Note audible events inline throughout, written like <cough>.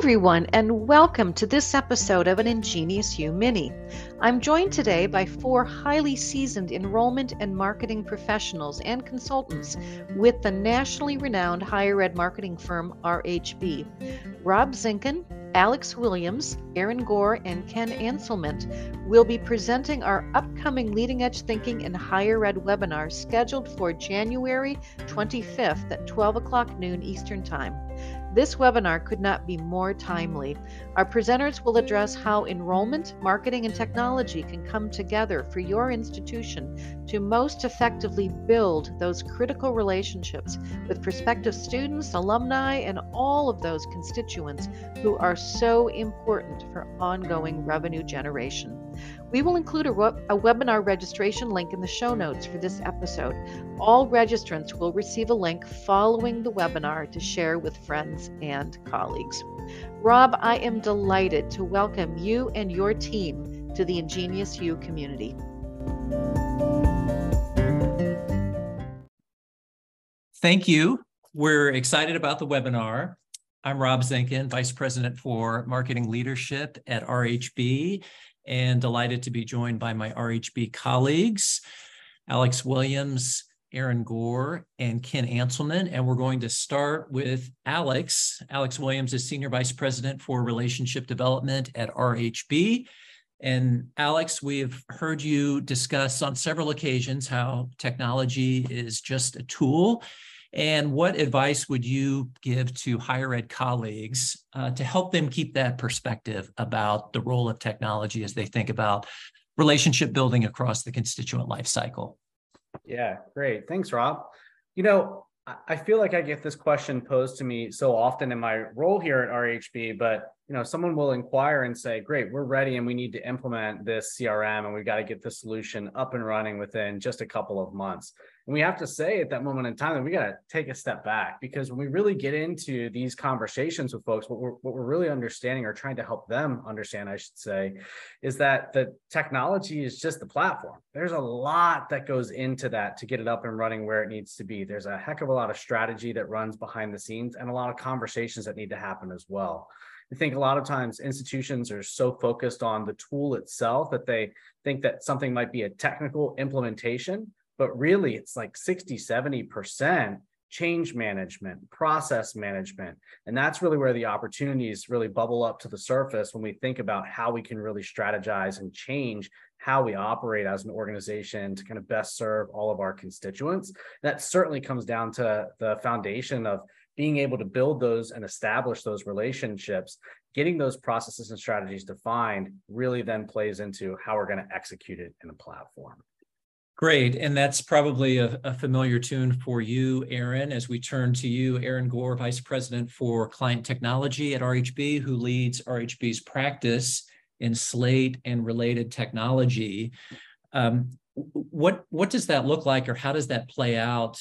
everyone, and welcome to this episode of an Ingenious You Mini. I'm joined today by four highly seasoned enrollment and marketing professionals and consultants with the nationally renowned higher ed marketing firm RHB Rob Zinkan, Alex Williams, Erin Gore, and Ken Anselment will be presenting our upcoming Leading Edge Thinking in Higher Ed webinar scheduled for January 25th at 12 o'clock noon Eastern Time. This webinar could not be more timely. Our presenters will address how enrollment, marketing, and technology can come together for your institution to most effectively build those critical relationships with prospective students, alumni, and all of those constituents who are so important for ongoing revenue generation. We will include a, a, webinar registration link in the show notes for this episode. All registrants will receive a link following the webinar to share with friends and colleagues. Rob, I am delighted to welcome you and your team to the Ingenious You community. Thank you. We're excited about the webinar. I'm Rob Zinkan, Vice President for Marketing Leadership at RHB, and delighted to be joined by my RHB colleagues, Alex Williams, Erin Gore, and Ken Anselment. And we're going to start with Alex. Alex Williams is Senior Vice President for Relationship Development at RHB. And Alex, we've heard you discuss on several occasions how technology is just a tool and what advice would you give to higher ed colleagues uh, to help them keep that perspective about the role of technology as they think about relationship building across the constituent life cycle? Yeah, great. Thanks, Rob. You know, I feel like I get this question posed to me so often in my role here at RHB, but you know, someone will inquire and say, "Great, we're ready, and we need to implement this CRM, and we've got to get the solution up and running within just a couple of months." And we have to say at that moment in time that we got to take a step back because when we really get into these conversations with folks, what we're, what we're really understanding or trying to help them understand, I should say, is that the technology is just the platform. There's a lot that goes into that to get it up and running where it needs to be. There's a heck of a lot of strategy that runs behind the scenes and a lot of conversations that need to happen as well. I think a lot of times institutions are so focused on the tool itself that they think that something might be a technical implementation but really it's like 60 70% change management process management. And that's really where the opportunities really bubble up to the surface when we think about how we can really strategize and change how we operate as an organization to kind of best serve all of our constituents. That certainly comes down to the foundation of being able to build those and establish those relationships. Getting those processes and strategies defined really then plays into how we're going to execute it in a platform Great. And that's probably a, a, familiar tune for you, Erin, as we turn to you, Erin Gore, Vice President for Client Technology at RHB, who leads RHB's practice in Slate and related technology. Um, what what does that look like, or how does that play out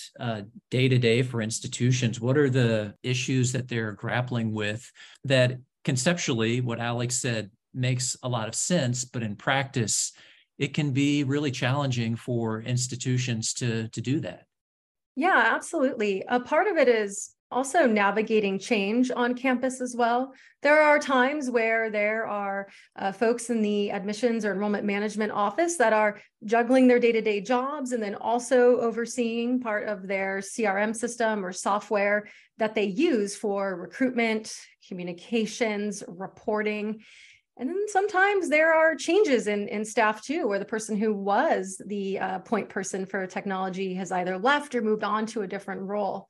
day to day for institutions? What are the issues that they're grappling with that conceptually, what Alex said, makes a lot of sense, but in practice, it can be really challenging for institutions to to do that yeah absolutely a part of it is also navigating change on campus as well. There are times where there are uh, folks in the admissions or enrollment management office that are juggling their day to day jobs and then also overseeing part of their CRM system or software that they use for recruitment, communications, reporting. And then sometimes there are changes in, in staff too, where the person who was the uh, point person for technology has either left or moved on to a different role.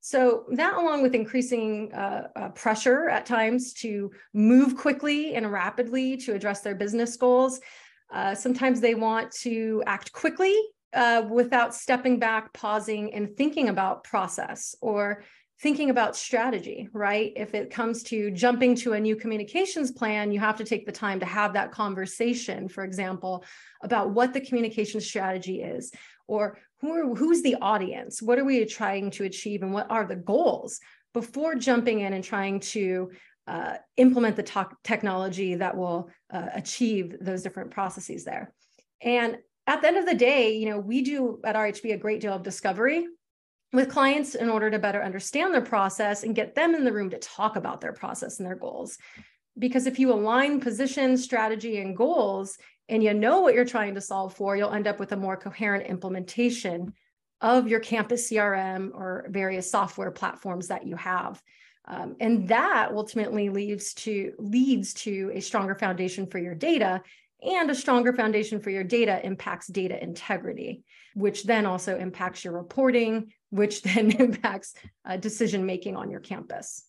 So that along with increasing uh, uh, pressure at times to move quickly and rapidly to address their business goals, uh, sometimes they want to act quickly uh, without stepping back, pausing, and thinking about process or thinking about strategy, right? If it comes to jumping to a new communications plan, you have to take the time to have that conversation, for example, about what the communication strategy is or who are, who's the audience? What are we trying to achieve and what are the goals before jumping in and trying to uh, implement the to- technology that will uh, achieve those different processes there. And at the end of the day, you know, we do at RHB a great deal of discovery with clients in order to better understand their process and get them in the room to talk about their process and their goals. Because if you align position, strategy, and goals, and you know what you're trying to solve for, you'll end up with a more coherent implementation of your campus CRM or various software platforms that you have. Um, and that ultimately leads to leads to a stronger foundation for your data and a stronger foundation for your data impacts data integrity which then also impacts your reporting which <laughs> then impacts uh, decision making on your campus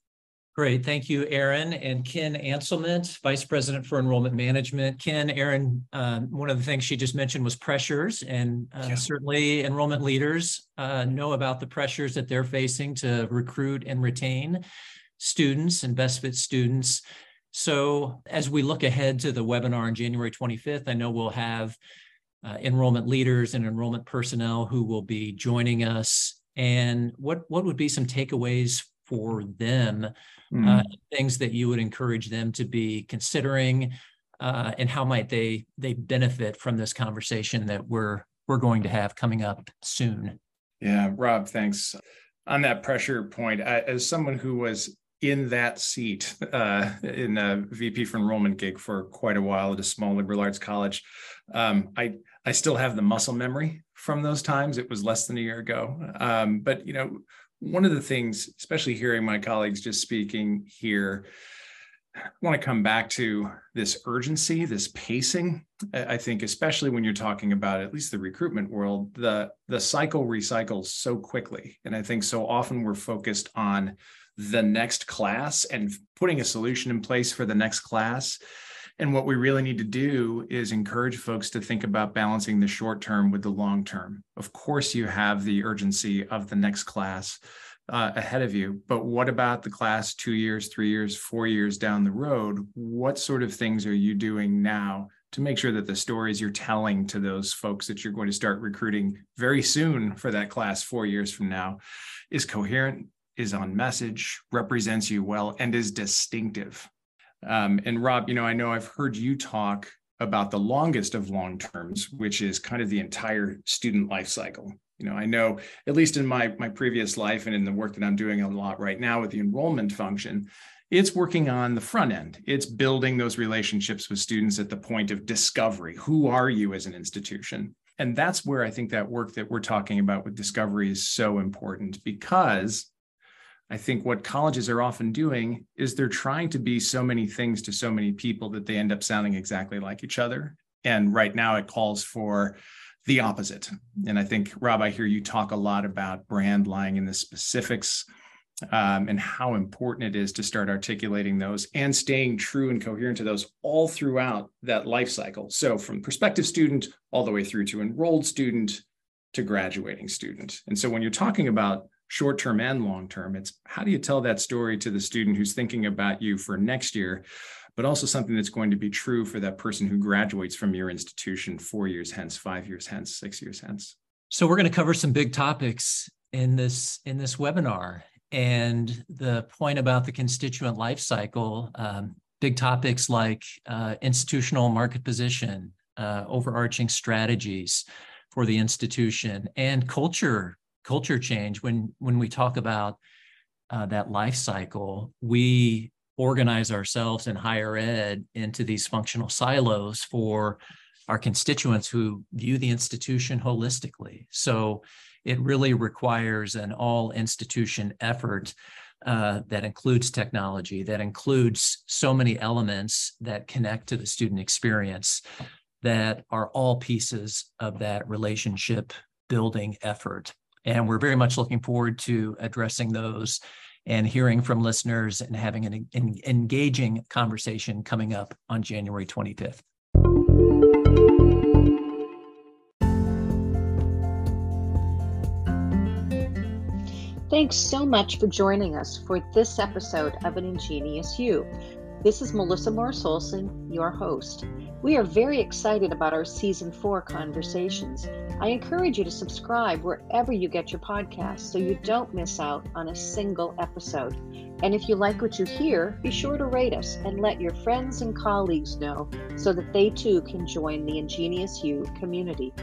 Great. Thank you, Erin and Ken Anselment, Vice President for Enrollment Management. Ken, Erin, um, one of the things she just mentioned was pressures, and uh, yeah. certainly enrollment leaders uh, know about the pressures that they're facing to recruit and retain students and best fit students. So, as we look ahead to the webinar on January 25th, I know we'll have uh, enrollment leaders and enrollment personnel who will be joining us. And what, what would be some takeaways for them mm-hmm. uh, things that you would encourage them to be considering uh, and how might they they benefit from this conversation that we're we're going to have coming up soon yeah rob thanks on that pressure point I, as someone who was in that seat uh, in a VP for enrollment gig for quite a while at a small liberal arts college. Um, I I still have the muscle memory from those times. It was less than a year ago, um, but you know, one of the things, especially hearing my colleagues just speaking here, I want to come back to this urgency, this pacing. I think, especially when you're talking about at least the recruitment world, the the cycle recycles so quickly, and I think so often we're focused on the next class and putting a solution in place for the next class. And what we really need to do is encourage folks to think about balancing the short term with the long term. Of course, you have the urgency of the next class uh, ahead of you, but what about the class two years, three years, four years down the road? What sort of things are you doing now to make sure that the stories you're telling to those folks that you're going to start recruiting very soon for that class four years from now is coherent, is on message, represents you well, and is distinctive? Um, and Rob, you know, I know I've heard you talk about the longest of long terms, which is kind of the entire student life cycle. You know, I know at least in my my previous life and in the work that I'm doing a lot right now with the enrollment function, it's working on the front end. It's building those relationships with students at the point of discovery. Who are you as an institution? And that's where I think that work that we're talking about with discovery is so important because I think what colleges are often doing is they're trying to be so many things to so many people that they end up sounding exactly like each other. And right now it calls for the opposite. And I think, Rob, I hear you talk a lot about brand lying in the specifics um, and how important it is to start articulating those and staying true and coherent to those all throughout that life cycle. So from prospective student all the way through to enrolled student to graduating student. And so when you're talking about short term and long term. It's how do you tell that story to the student who's thinking about you for next year, but also something that's going to be true for that person who graduates from your institution four years hence, five years hence, six years hence. So we're going to cover some big topics in this in this webinar, and the point about the constituent life cycle. Um, big topics like uh, institutional market position, uh, overarching strategies for the institution, and culture culture change when when we talk about uh, that life cycle we organize ourselves in higher ed into these functional silos for our constituents who view the institution holistically. So it really requires an all institution effort uh, that includes technology that includes so many elements that connect to the student experience that are all pieces of that relationship building effort and we're very much looking forward to addressing those and hearing from listeners and having an, an engaging conversation coming up on January 25th. Thanks so much for joining us for this episode of An Ingenious You. This is Melissa Morriss Olson, your host. We are very excited about our season four conversations. I encourage you to subscribe wherever you get your podcasts so you don't miss out on a single episode. And if you like what you hear, be sure to rate us and let your friends and colleagues know so that they too can join the Ingenious You community.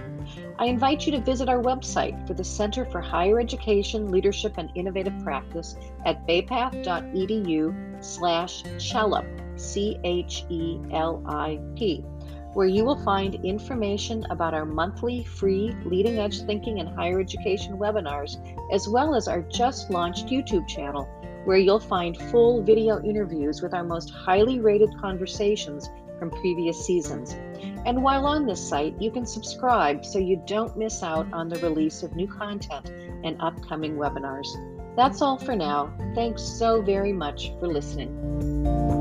I invite you to visit our website for the Center for Higher Education, Leadership, and Innovative Practice at baypath.edu slash CHELIP, C-H-E-L-I-P, where you will find information about our monthly free leading edge thinking and higher education webinars, as well as our just launched YouTube channel, where you'll find full video interviews with our most highly rated conversations from previous seasons. And while on this site, you can subscribe so you don't miss out on the release of new content and upcoming webinars. That's all for now. Thanks so very much for listening.